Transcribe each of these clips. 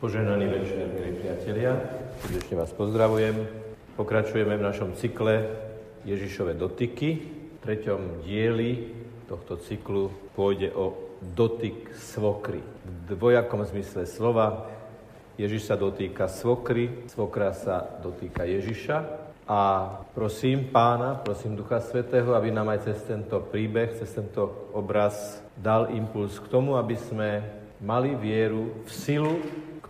Poženaný večer, milí priatelia, srdečne vás pozdravujem. Pokračujeme v našom cykle Ježišove dotyky. V treťom dieli tohto cyklu pôjde o dotyk svokry. V dvojakom zmysle slova Ježiš sa dotýka svokry, svokra sa dotýka Ježiša. A prosím pána, prosím Ducha Svetého, aby nám aj cez tento príbeh, cez tento obraz dal impuls k tomu, aby sme mali vieru v silu,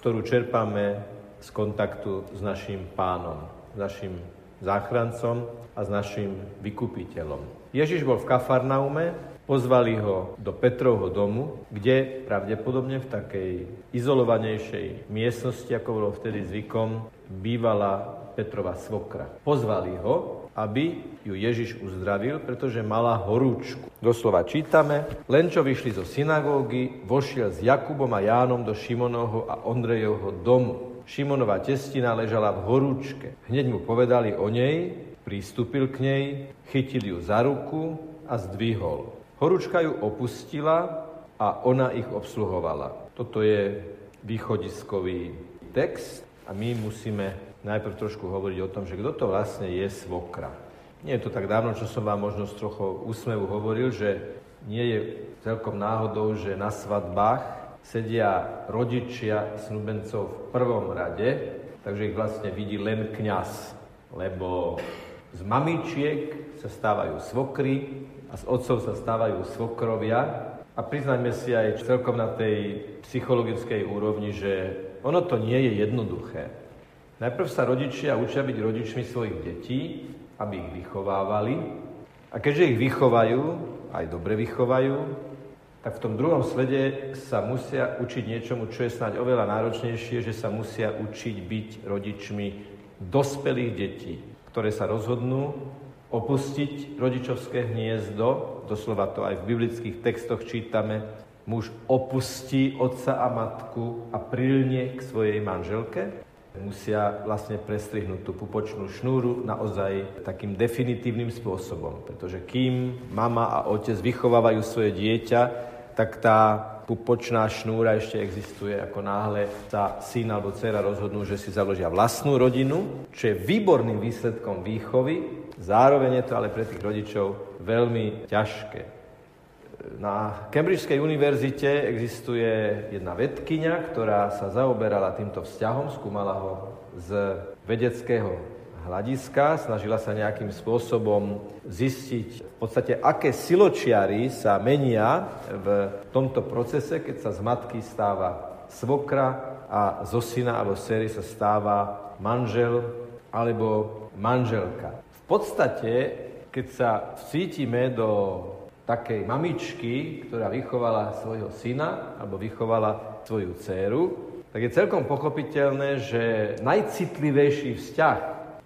ktorú čerpáme z kontaktu s našim pánom, s našim záchrancom a s našim vykupiteľom. Ježiš bol v Kafarnaume, pozvali ho do Petrovho domu, kde pravdepodobne v takej izolovanejšej miestnosti, ako bolo vtedy zvykom, bývala Petrova svokra. Pozvali ho, aby ju Ježiš uzdravil, pretože mala horúčku. Doslova čítame, len čo vyšli zo synagógy, vošiel s Jakubom a Jánom do Šimonovho a Ondrejovho domu. Šimonova testina ležala v horúčke. Hneď mu povedali o nej, pristúpil k nej, chytil ju za ruku a zdvihol. Horúčka ju opustila a ona ich obsluhovala. Toto je východiskový text a my musíme najprv trošku hovoriť o tom, že kto to vlastne je svokra. Nie je to tak dávno, čo som vám možno z trochu úsmevu hovoril, že nie je celkom náhodou, že na svadbách sedia rodičia snúbencov v prvom rade, takže ich vlastne vidí len kňaz, lebo z mamičiek sa stávajú svokry a z otcov sa stávajú svokrovia. A priznajme si aj celkom na tej psychologickej úrovni, že ono to nie je jednoduché. Najprv sa rodičia učia byť rodičmi svojich detí, aby ich vychovávali. A keďže ich vychovajú, aj dobre vychovajú, tak v tom druhom slede sa musia učiť niečomu, čo je snáď oveľa náročnejšie, že sa musia učiť byť rodičmi dospelých detí, ktoré sa rozhodnú opustiť rodičovské hniezdo, doslova to aj v biblických textoch čítame, muž opustí otca a matku a prilne k svojej manželke musia vlastne prestrihnúť tú pupočnú šnúru naozaj takým definitívnym spôsobom. Pretože kým mama a otec vychovávajú svoje dieťa, tak tá pupočná šnúra ešte existuje, ako náhle sa syn alebo dcera rozhodnú, že si založia vlastnú rodinu, čo je výborným výsledkom výchovy, zároveň je to ale pre tých rodičov veľmi ťažké. Na Cambridgeskej univerzite existuje jedna vedkynia, ktorá sa zaoberala týmto vzťahom, skúmala ho z vedeckého hľadiska, snažila sa nejakým spôsobom zistiť v podstate, aké siločiary sa menia v tomto procese, keď sa z matky stáva svokra a zo syna alebo séry sa stáva manžel alebo manželka. V podstate, keď sa vcítime do takej mamičky, ktorá vychovala svojho syna alebo vychovala svoju dceru, tak je celkom pochopiteľné, že najcitlivejší vzťah,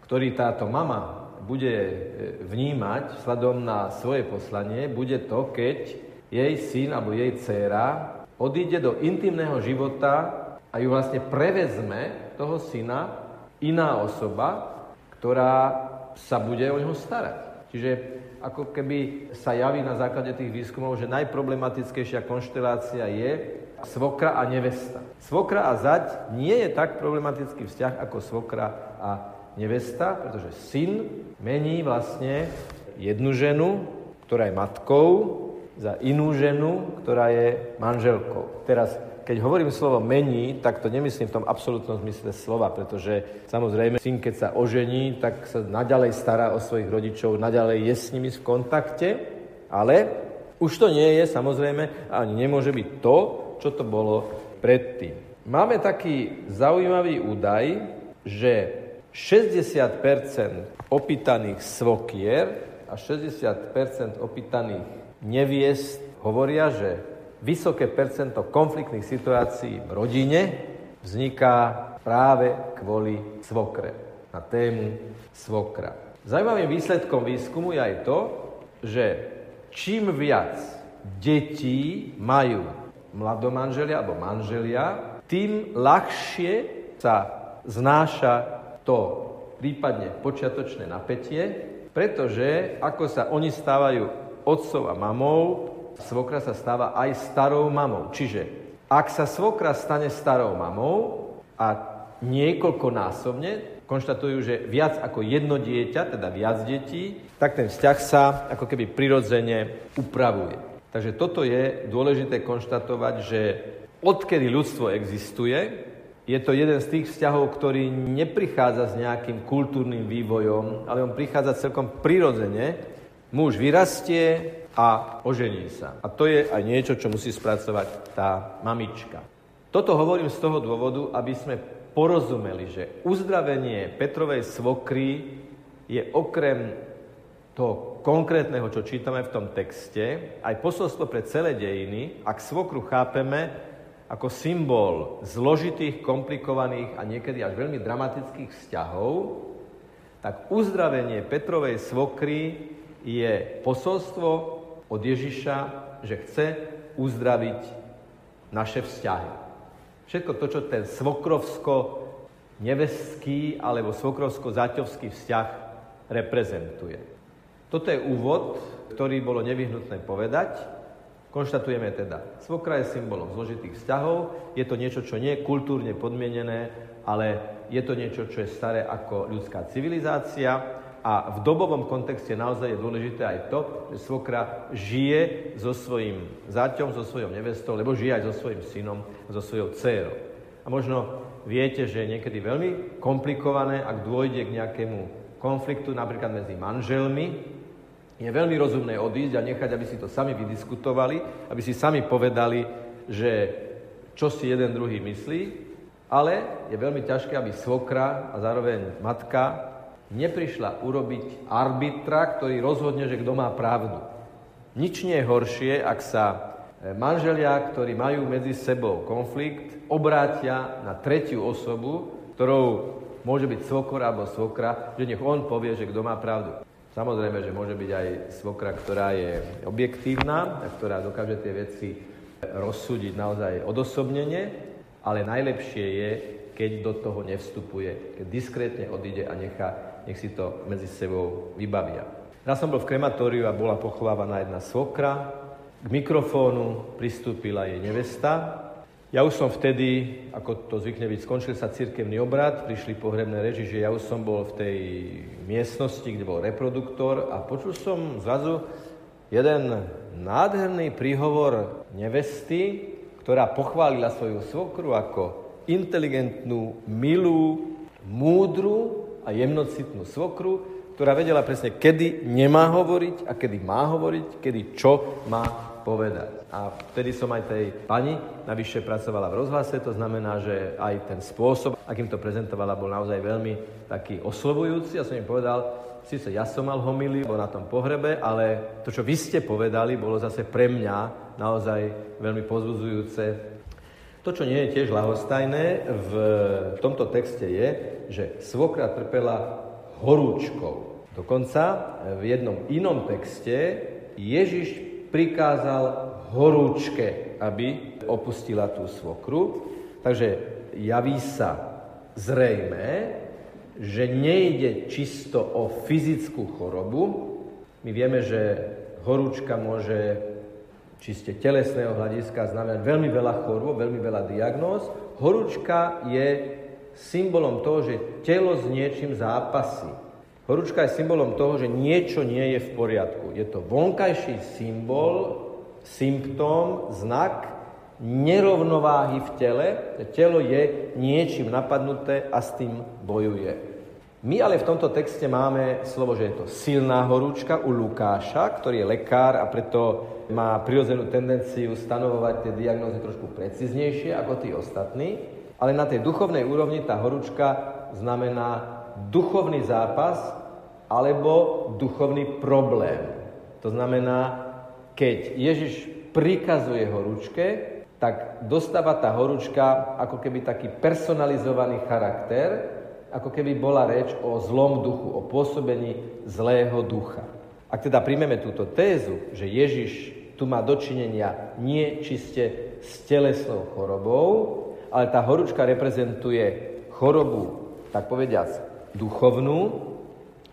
ktorý táto mama bude e, vnímať vzhľadom na svoje poslanie, bude to, keď jej syn alebo jej dcéra odíde do intimného života a ju vlastne prevezme toho syna iná osoba, ktorá sa bude o neho starať. Čiže ako keby sa javí na základe tých výskumov, že najproblematickejšia konštelácia je svokra a nevesta. Svokra a zať nie je tak problematický vzťah ako svokra a nevesta, pretože syn mení vlastne jednu ženu, ktorá je matkou, za inú ženu, ktorá je manželkou. Teraz keď hovorím slovo mení, tak to nemyslím v tom absolútnom zmysle slova, pretože samozrejme syn, keď sa ožení, tak sa naďalej stará o svojich rodičov, naďalej je s nimi v kontakte, ale už to nie je samozrejme ani nemôže byť to, čo to bolo predtým. Máme taký zaujímavý údaj, že 60% opýtaných svokier a 60% opýtaných neviest hovoria, že vysoké percento konfliktných situácií v rodine vzniká práve kvôli svokre, na tému svokra. Zajímavým výsledkom výskumu je aj to, že čím viac detí majú mladomanželia alebo manželia, tým ľahšie sa znáša to prípadne počiatočné napätie, pretože ako sa oni stávajú otcov a mamou, svokra sa stáva aj starou mamou. Čiže ak sa svokra stane starou mamou, a niekoľkonásobne konštatujú, že viac ako jedno dieťa, teda viac detí, tak ten vzťah sa ako keby prirodzene upravuje. Takže toto je dôležité konštatovať, že odkedy ľudstvo existuje, je to jeden z tých vzťahov, ktorý neprichádza s nejakým kultúrnym vývojom, ale on prichádza celkom prirodzene. Muž vyrastie a ožení sa. A to je aj niečo, čo musí spracovať tá mamička. Toto hovorím z toho dôvodu, aby sme porozumeli, že uzdravenie Petrovej svokry je okrem toho konkrétneho, čo čítame v tom texte, aj posolstvo pre celé dejiny, ak svokru chápeme ako symbol zložitých, komplikovaných a niekedy až veľmi dramatických vzťahov, tak uzdravenie Petrovej svokry je posolstvo od Ježiša, že chce uzdraviť naše vzťahy. Všetko to, čo ten svokrovsko-neveský alebo svokrovsko-zaťovský vzťah reprezentuje. Toto je úvod, ktorý bolo nevyhnutné povedať. Konštatujeme teda, svokra je symbolom zložitých vzťahov, je to niečo, čo nie je kultúrne podmienené, ale je to niečo, čo je staré ako ľudská civilizácia a v dobovom kontexte naozaj je dôležité aj to, že svokra žije so svojím záťom, so svojou nevestou, lebo žije aj so svojím synom, so svojou dcérou. A možno viete, že je niekedy veľmi komplikované, ak dôjde k nejakému konfliktu napríklad medzi manželmi, je veľmi rozumné odísť a nechať, aby si to sami vydiskutovali, aby si sami povedali, že čo si jeden druhý myslí, ale je veľmi ťažké, aby svokra a zároveň matka neprišla urobiť arbitra, ktorý rozhodne, že kto má pravdu. Nič nie je horšie, ak sa e, manželia, ktorí majú medzi sebou konflikt, obrátia na tretiu osobu, ktorou môže byť svokor alebo svokra, že nech on povie, že kto má pravdu. Samozrejme, že môže byť aj svokra, ktorá je objektívna a ktorá dokáže tie veci rozsúdiť naozaj odosobnenie, ale najlepšie je, keď do toho nevstupuje, keď diskrétne odíde a nechá, nech si to medzi sebou vybavia. Raz som bol v krematóriu a bola pochovávaná jedna svokra. K mikrofónu pristúpila jej nevesta ja už som vtedy, ako to zvykne byť, skončil sa cirkevný obrad, prišli pohrebné reži, že ja už som bol v tej miestnosti, kde bol reproduktor a počul som zrazu jeden nádherný príhovor nevesty, ktorá pochválila svoju svokru ako inteligentnú, milú, múdru a jemnocitnú svokru, ktorá vedela presne, kedy nemá hovoriť a kedy má hovoriť, kedy čo má povedať. A vtedy som aj tej pani navyše pracovala v rozhlase, to znamená, že aj ten spôsob, akým to prezentovala, bol naozaj veľmi taký oslovujúci. Ja som im povedal, síce ja som mal homily, na tom pohrebe, ale to, čo vy ste povedali, bolo zase pre mňa naozaj veľmi pozbudzujúce. To, čo nie je tiež lahostajné v tomto texte je, že svokra trpela horúčkou. Dokonca v jednom inom texte Ježiš prikázal horúčke, aby opustila tú svokru. Takže javí sa zrejme, že nejde čisto o fyzickú chorobu. My vieme, že horúčka môže čiste telesného hľadiska znamenať veľmi veľa chorôb, veľmi veľa diagnóz. Horúčka je symbolom toho, že telo s niečím zápasí. Horúčka je symbolom toho, že niečo nie je v poriadku. Je to vonkajší symbol, symptóm, znak nerovnováhy v tele. Telo je niečím napadnuté a s tým bojuje. My ale v tomto texte máme slovo, že je to silná horúčka u Lukáša, ktorý je lekár a preto má prirodzenú tendenciu stanovovať tie diagnózy trošku preciznejšie ako tí ostatní. Ale na tej duchovnej úrovni tá horúčka znamená duchovný zápas alebo duchovný problém. To znamená, keď Ježiš prikazuje horúčke, tak dostáva tá horúčka ako keby taký personalizovaný charakter, ako keby bola reč o zlom duchu, o pôsobení zlého ducha. Ak teda príjmeme túto tézu, že Ježiš tu má dočinenia nie čiste s telesnou chorobou, ale tá horúčka reprezentuje chorobu, tak povediac, duchovnú,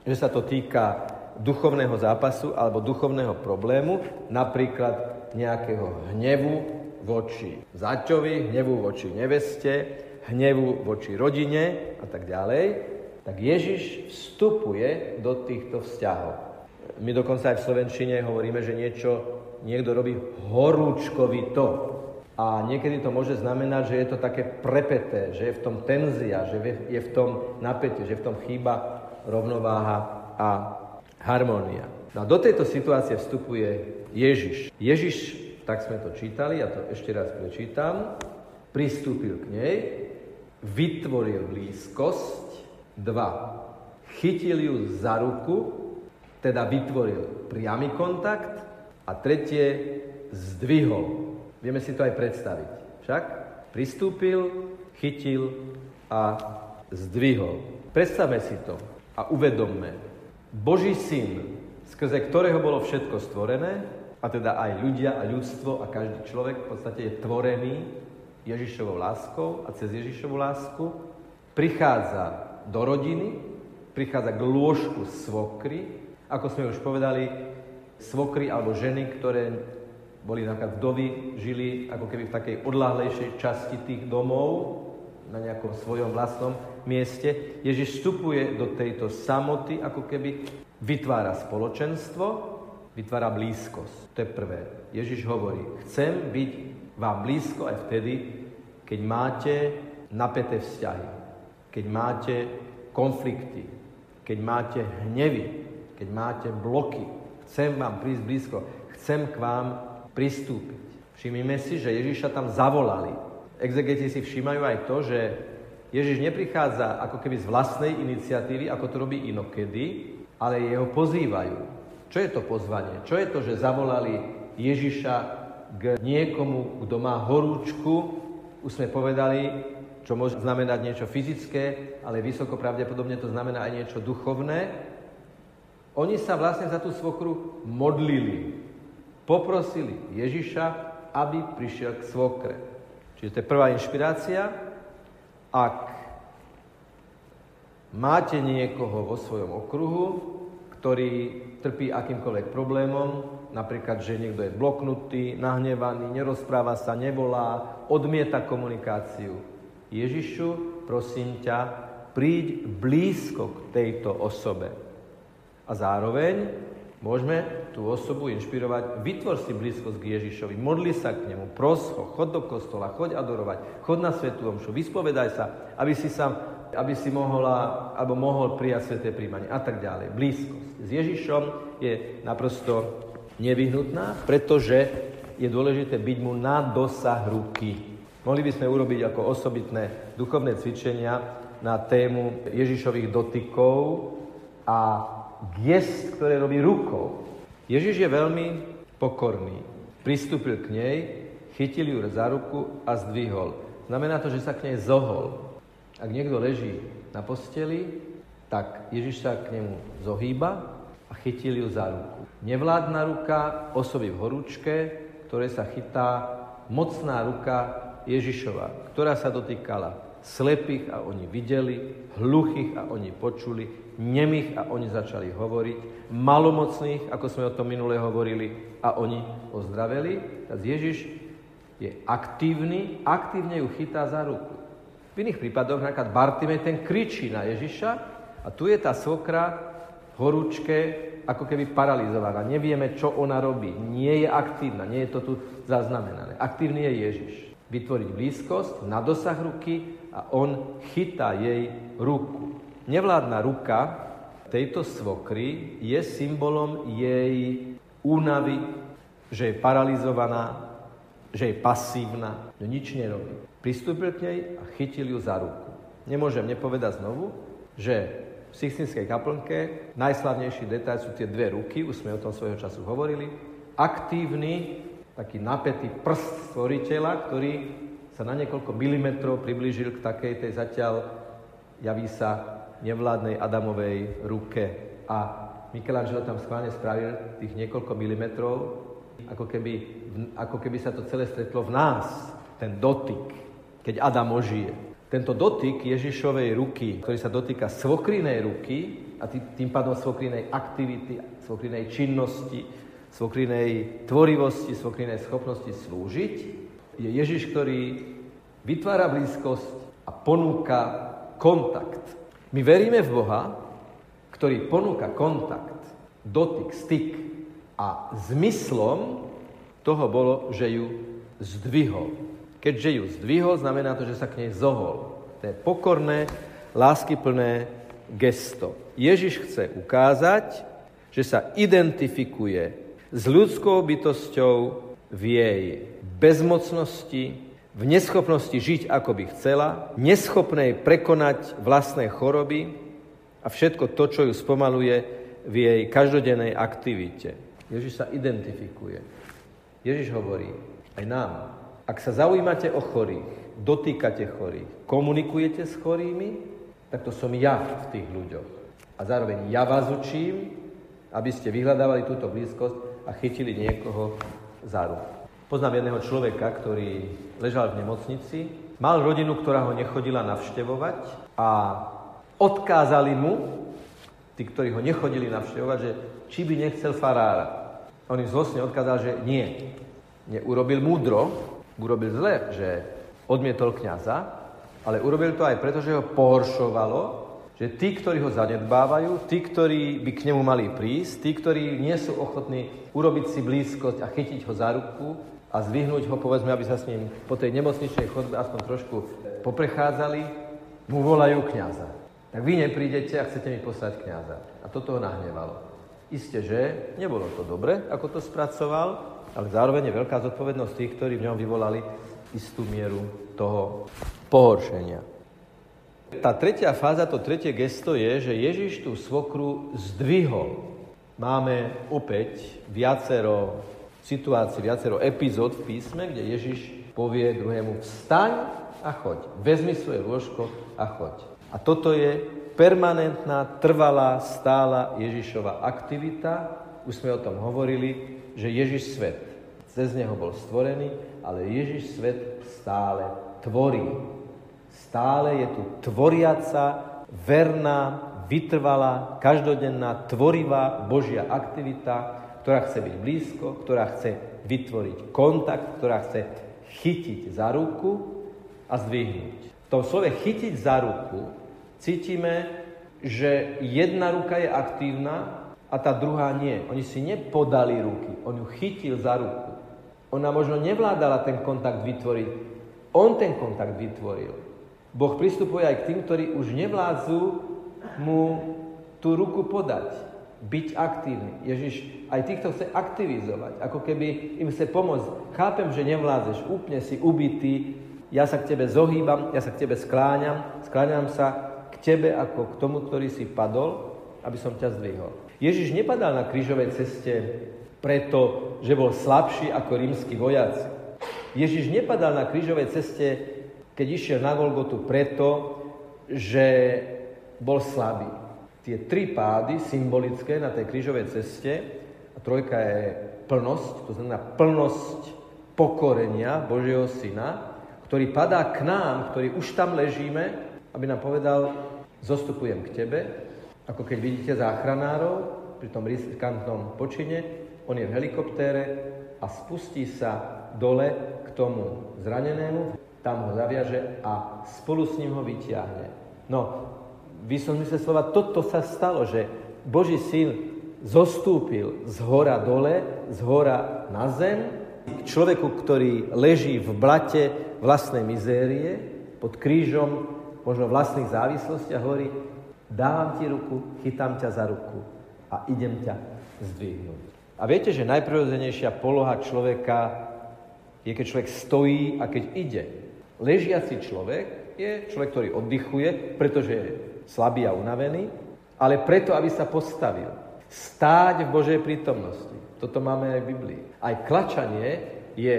že sa to týka duchovného zápasu alebo duchovného problému, napríklad nejakého hnevu voči zaťovi, hnevu voči neveste, hnevu voči rodine a tak ďalej, tak Ježiš vstupuje do týchto vzťahov. My dokonca aj v Slovenčine hovoríme, že niečo niekto robí horúčkovito. A niekedy to môže znamenať, že je to také prepeté, že je v tom tenzia, že je v tom napätie, že v tom chýba rovnováha a harmónia. No a do tejto situácie vstupuje Ježiš. Ježiš, tak sme to čítali, ja to ešte raz prečítam, pristúpil k nej, vytvoril blízkosť, dva, chytil ju za ruku, teda vytvoril priamy kontakt a tretie, zdvihol. Vieme si to aj predstaviť. Však pristúpil, chytil a zdvihol. Predstavme si to a uvedomme. Boží syn, skrze ktorého bolo všetko stvorené, a teda aj ľudia a ľudstvo a každý človek v podstate je tvorený Ježišovou láskou a cez Ježišovú lásku, prichádza do rodiny, prichádza k lôžku svokry, ako sme už povedali, svokry alebo ženy, ktoré boli napríklad vdovy, žili ako keby v takej odláhlejšej časti tých domov, na nejakom svojom vlastnom mieste. Ježiš vstupuje do tejto samoty, ako keby vytvára spoločenstvo, vytvára blízkosť. To je prvé. Ježiš hovorí, chcem byť vám blízko aj vtedy, keď máte napäté vzťahy, keď máte konflikty, keď máte hnevy, keď máte bloky. Chcem vám prísť blízko, chcem k vám pristúpiť. Všimnime si, že Ježiša tam zavolali. Exegeti si všímajú aj to, že Ježiš neprichádza ako keby z vlastnej iniciatívy, ako to robí inokedy, ale jeho pozývajú. Čo je to pozvanie? Čo je to, že zavolali Ježiša k niekomu, kto má horúčku? Už sme povedali, čo môže znamenať niečo fyzické, ale vysoko pravdepodobne to znamená aj niečo duchovné. Oni sa vlastne za tú svokru modlili. Poprosili Ježiša, aby prišiel k svokre. Čiže to je prvá inšpirácia. Ak máte niekoho vo svojom okruhu, ktorý trpí akýmkoľvek problémom, napríklad, že niekto je bloknutý, nahnevaný, nerozpráva sa, nevolá, odmieta komunikáciu. Ježišu, prosím ťa, príď blízko k tejto osobe. A zároveň môžeme tú osobu inšpirovať, vytvor si blízkosť k Ježišovi, modli sa k nemu, pros ho, chod do kostola, choď adorovať, chod na svetú omšu, vyspovedaj sa, aby si sa aby si mohla, alebo mohol prijať sveté príjmanie a tak ďalej. Blízkosť s Ježišom je naprosto nevyhnutná, pretože je dôležité byť mu na dosah ruky. Mohli by sme urobiť ako osobitné duchovné cvičenia na tému Ježišových dotykov a gest, ktoré robí rukou. Ježiš je veľmi pokorný. Pristúpil k nej, chytil ju za ruku a zdvihol. Znamená to, že sa k nej zohol. Ak niekto leží na posteli, tak Ježiš sa k nemu zohýba a chytil ju za ruku. Nevládna ruka osoby v horúčke, ktoré sa chytá mocná ruka Ježišova, ktorá sa dotýkala slepých a oni videli, hluchých a oni počuli, nemých a oni začali hovoriť, malomocných, ako sme o tom minule hovorili, a oni ozdraveli. Tak Ježiš je aktívny, aktívne ju chytá za ruku. V iných prípadoch, napríklad Bartimej, ten kričí na Ježiša a tu je tá svokra horúčke, ako keby paralizovaná. Nevieme, čo ona robí. Nie je aktívna, nie je to tu zaznamenané. Aktívny je Ježiš. Vytvoriť blízkosť na dosah ruky a on chytá jej ruku. Nevládna ruka tejto svokry je symbolom jej únavy, že je paralizovaná, že je pasívna, že nič nerobí. Pristúpil k nej a chytil ju za ruku. Nemôžem nepovedať znovu, že v Sixtinskej kaplnke najslavnejší detail sú tie dve ruky, už sme o tom svojho času hovorili. Aktívny, taký napätý prst stvoriteľa, ktorý sa na niekoľko milimetrov priblížil k takej tej zatiaľ javí sa nevládnej Adamovej ruke. A Michelangelo tam schválne spravil tých niekoľko milimetrov, ako keby, ako keby sa to celé stretlo v nás, ten dotyk keď Adam ožije. Tento dotyk Ježišovej ruky, ktorý sa dotýka svokrinej ruky a tým pádom svokrinej aktivity, svokrinej činnosti, svokrinej tvorivosti, svokrinej schopnosti slúžiť, je Ježiš, ktorý vytvára blízkosť a ponúka kontakt. My veríme v Boha, ktorý ponúka kontakt, dotyk, styk a zmyslom toho bolo, že ju zdvihol. Keďže ju zdvihol, znamená to, že sa k nej zohol. To je pokorné, láskyplné gesto. Ježiš chce ukázať, že sa identifikuje s ľudskou bytosťou v jej bezmocnosti, v neschopnosti žiť, ako by chcela, neschopnej prekonať vlastné choroby a všetko to, čo ju spomaluje v jej každodennej aktivite. Ježiš sa identifikuje. Ježiš hovorí aj nám, ak sa zaujímate o chorých, dotýkate chorých, komunikujete s chorými, tak to som ja v tých ľuďoch. A zároveň ja vás učím, aby ste vyhľadávali túto blízkosť a chytili niekoho za ruku. Poznám jedného človeka, ktorý ležal v nemocnici, mal rodinu, ktorá ho nechodila navštevovať a odkázali mu, tí, ktorí ho nechodili navštevovať, že či by nechcel farára. On im zlostne odkázal, že nie. Neurobil múdro, urobil zle, že odmietol kniaza, ale urobil to aj preto, že ho pohoršovalo, že tí, ktorí ho zanedbávajú, tí, ktorí by k nemu mali prísť, tí, ktorí nie sú ochotní urobiť si blízkosť a chytiť ho za ruku, a zvyhnúť ho, povedzme, aby sa s ním po tej nemocničnej chodbe aspoň trošku poprechádzali, mu volajú kniaza. Tak vy neprídete a chcete mi poslať kniaza. A toto ho nahnevalo. Isté, že nebolo to dobre, ako to spracoval, ale zároveň je veľká zodpovednosť tých, ktorí v ňom vyvolali istú mieru toho pohoršenia. Tá tretia fáza, to tretie gesto je, že Ježiš tú svokru zdvihol. Máme opäť viacero situácii, viacero epizód v písme, kde Ježiš povie druhému vstaň a choď. Vezmi svoje lôžko a choď. A toto je permanentná, trvalá, stála Ježišova aktivita. Už sme o tom hovorili, že Ježiš svet cez neho bol stvorený, ale Ježiš svet stále tvorí. Stále je tu tvoriaca, verná, vytrvalá, každodenná, tvorivá Božia aktivita, ktorá chce byť blízko, ktorá chce vytvoriť kontakt, ktorá chce chytiť za ruku a zdvihnúť. V tom slove chytiť za ruku cítime, že jedna ruka je aktívna a tá druhá nie. Oni si nepodali ruky, on ju chytil za ruku. Ona možno nevládala ten kontakt vytvoriť, on ten kontakt vytvoril. Boh pristupuje aj k tým, ktorí už nevládzu mu tú ruku podať byť aktívny. Ježiš aj týchto chce aktivizovať, ako keby im chce pomôcť. Chápem, že nevládzeš, úplne si ubitý, ja sa k tebe zohýbam, ja sa k tebe skláňam, skláňam sa k tebe ako k tomu, ktorý si padol, aby som ťa zdvihol. Ježiš nepadal na krížovej ceste preto, že bol slabší ako rímsky vojaci. Ježiš nepadal na krížovej ceste, keď išiel na Golgotu preto, že bol slabý tie tri pády symbolické na tej krížovej ceste, a trojka je plnosť, to znamená plnosť pokorenia Božieho Syna, ktorý padá k nám, ktorý už tam ležíme, aby nám povedal, zostupujem k tebe, ako keď vidíte záchranárov pri tom riskantnom počine, on je v helikoptére a spustí sa dole k tomu zranenému, tam ho zaviaže a spolu s ním ho vyťahne. No, výslovný sa slova, toto sa stalo, že Boží syn zostúpil z hora dole, z hora na zem, k človeku, ktorý leží v blate vlastnej mizérie, pod krížom možno vlastných závislostí a hovorí, dávam ti ruku, chytám ťa za ruku a idem ťa zdvihnúť. A viete, že najprirodzenejšia poloha človeka je, keď človek stojí a keď ide. Ležiaci človek je človek, ktorý oddychuje, pretože je slabý a unavený, ale preto, aby sa postavil. Stáť v Božej prítomnosti. Toto máme aj v Biblii. Aj klačanie je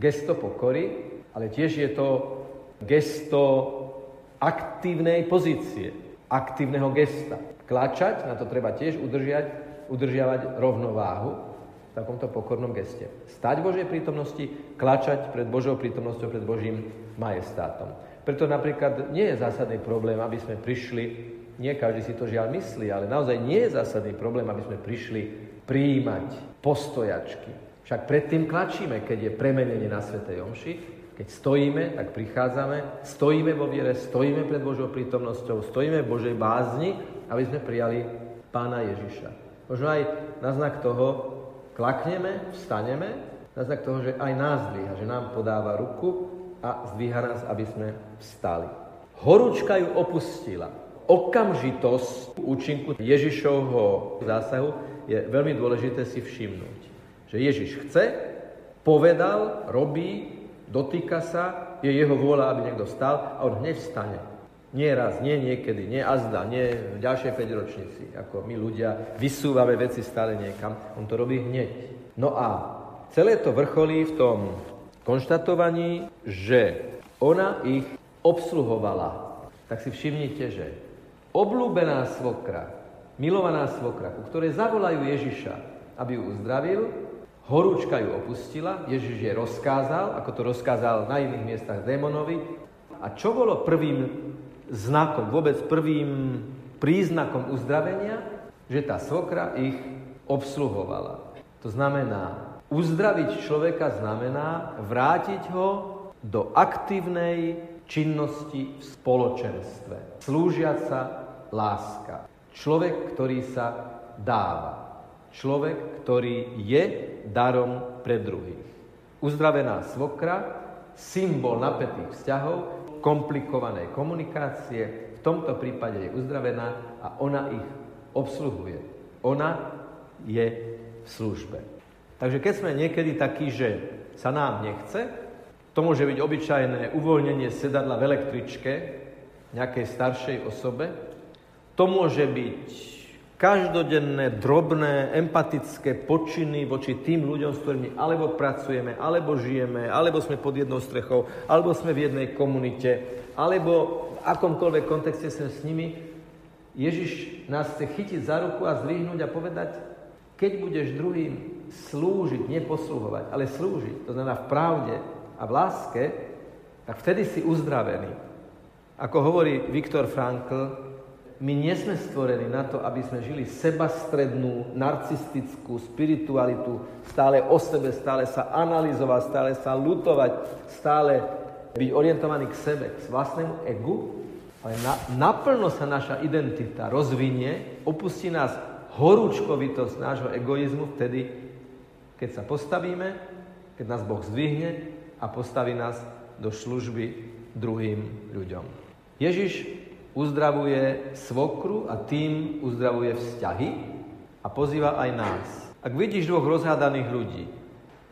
gesto pokory, ale tiež je to gesto aktívnej pozície, aktívneho gesta. Klačať, na to treba tiež udržiať, udržiavať rovnováhu v takomto pokornom geste. Stať v Božej prítomnosti, klačať pred Božou prítomnosťou, pred Božím majestátom. Preto napríklad nie je zásadný problém, aby sme prišli, nie každý si to žiaľ myslí, ale naozaj nie je zásadný problém, aby sme prišli prijímať postojačky. Však predtým klačíme, keď je premenenie na Svetej Omši, keď stojíme, tak prichádzame, stojíme vo viere, stojíme pred Božou prítomnosťou, stojíme v Božej bázni, aby sme prijali Pána Ježiša. Možno aj na znak toho klakneme, vstaneme, na znak toho, že aj nás zdvíha, že nám podáva ruku a zdvíha nás, aby sme vstali. Horúčka ju opustila. Okamžitosť účinku Ježišovho zásahu je veľmi dôležité si všimnúť. Že Ježiš chce, povedal, robí, dotýka sa, je jeho vôľa, aby niekto stal a on hneď vstane. Nie raz, nie niekedy, nie azda, nie v ďalšej 5 ročnici, ako my ľudia vysúvame veci stále niekam. On to robí hneď. No a celé to vrcholí v tom konštatovaní, že ona ich obsluhovala. Tak si všimnite, že oblúbená svokra, milovaná svokra, ku ktorej zavolajú Ježiša, aby ju uzdravil, Horúčka ju opustila, Ježiš je rozkázal, ako to rozkázal na iných miestach démonovi. A čo bolo prvým znakom, vôbec prvým príznakom uzdravenia? Že tá svokra ich obsluhovala. To znamená, uzdraviť človeka znamená vrátiť ho do aktívnej činnosti v spoločenstve. Slúžiaca láska. Človek, ktorý sa dáva. Človek, ktorý je darom pre druhých. Uzdravená svokra, symbol napätých vzťahov, komplikovanej komunikácie, v tomto prípade je uzdravená a ona ich obsluhuje. Ona je v službe. Takže keď sme niekedy takí, že sa nám nechce, to môže byť obyčajné uvoľnenie sedadla v električke nejakej staršej osobe, to môže byť každodenné, drobné, empatické počiny voči tým ľuďom, s ktorými alebo pracujeme, alebo žijeme, alebo sme pod jednou strechou, alebo sme v jednej komunite, alebo v akomkoľvek kontexte sme s nimi. Ježiš nás chce chytiť za ruku a zdvihnúť a povedať, keď budeš druhým slúžiť, neposluhovať, ale slúžiť, to znamená v pravde a v láske, tak vtedy si uzdravený. Ako hovorí Viktor Frankl, my nie sme stvorení na to, aby sme žili sebastrednú, narcistickú spiritualitu, stále o sebe, stále sa analyzovať, stále sa lutovať, stále byť orientovaný k sebe, k vlastnému egu, ale na, naplno sa naša identita rozvinie, opustí nás horúčkovitosť nášho egoizmu vtedy, keď sa postavíme, keď nás Boh zdvihne a postaví nás do služby druhým ľuďom. Ježiš uzdravuje svokru a tým uzdravuje vzťahy a pozýva aj nás. Ak vidíš dvoch rozhádaných ľudí,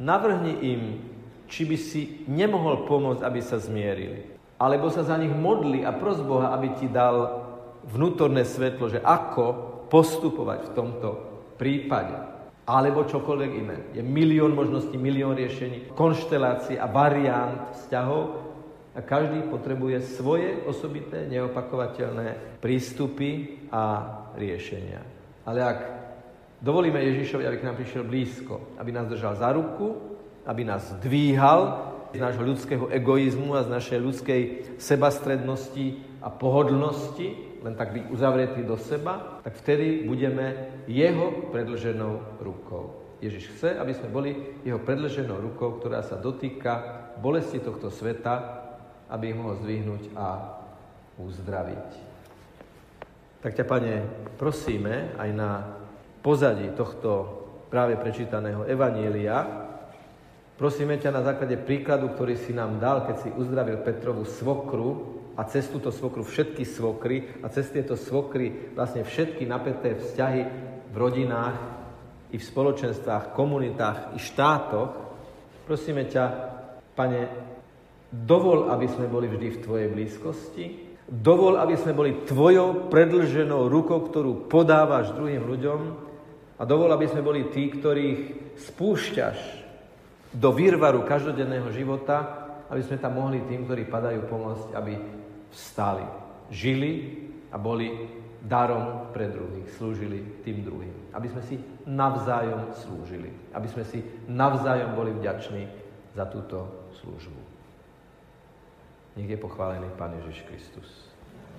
navrhni im, či by si nemohol pomôcť, aby sa zmierili. Alebo sa za nich modli a pros Boha, aby ti dal vnútorné svetlo, že ako postupovať v tomto prípade. Alebo čokoľvek iné. Je milión možností, milión riešení, konštelácií a variant vzťahov, a každý potrebuje svoje osobité, neopakovateľné prístupy a riešenia. Ale ak dovolíme Ježišovi, aby k nám prišiel blízko, aby nás držal za ruku, aby nás dvíhal z nášho ľudského egoizmu a z našej ľudskej sebastrednosti a pohodlnosti, len tak byť uzavretý do seba, tak vtedy budeme jeho predlženou rukou. Ježiš chce, aby sme boli jeho predlženou rukou, ktorá sa dotýka bolesti tohto sveta aby ich mohol zdvihnúť a uzdraviť. Tak ťa, Pane, prosíme aj na pozadí tohto práve prečítaného Evanília, prosíme ťa na základe príkladu, ktorý si nám dal, keď si uzdravil Petrovú svokru a cez túto svokru všetky svokry a cez tieto svokry vlastne všetky napäté vzťahy v rodinách i v spoločenstvách, komunitách i štátoch. Prosíme ťa, Pane, Dovol, aby sme boli vždy v Tvojej blízkosti. Dovol, aby sme boli Tvojou predlženou rukou, ktorú podávaš druhým ľuďom. A dovol, aby sme boli tí, ktorých spúšťaš do výrvaru každodenného života, aby sme tam mohli tým, ktorí padajú, pomôcť, aby vstali, žili a boli darom pre druhých, slúžili tým druhým. Aby sme si navzájom slúžili. Aby sme si navzájom boli vďační za túto službu. Nech je pochválený Pán Ježiš Kristus.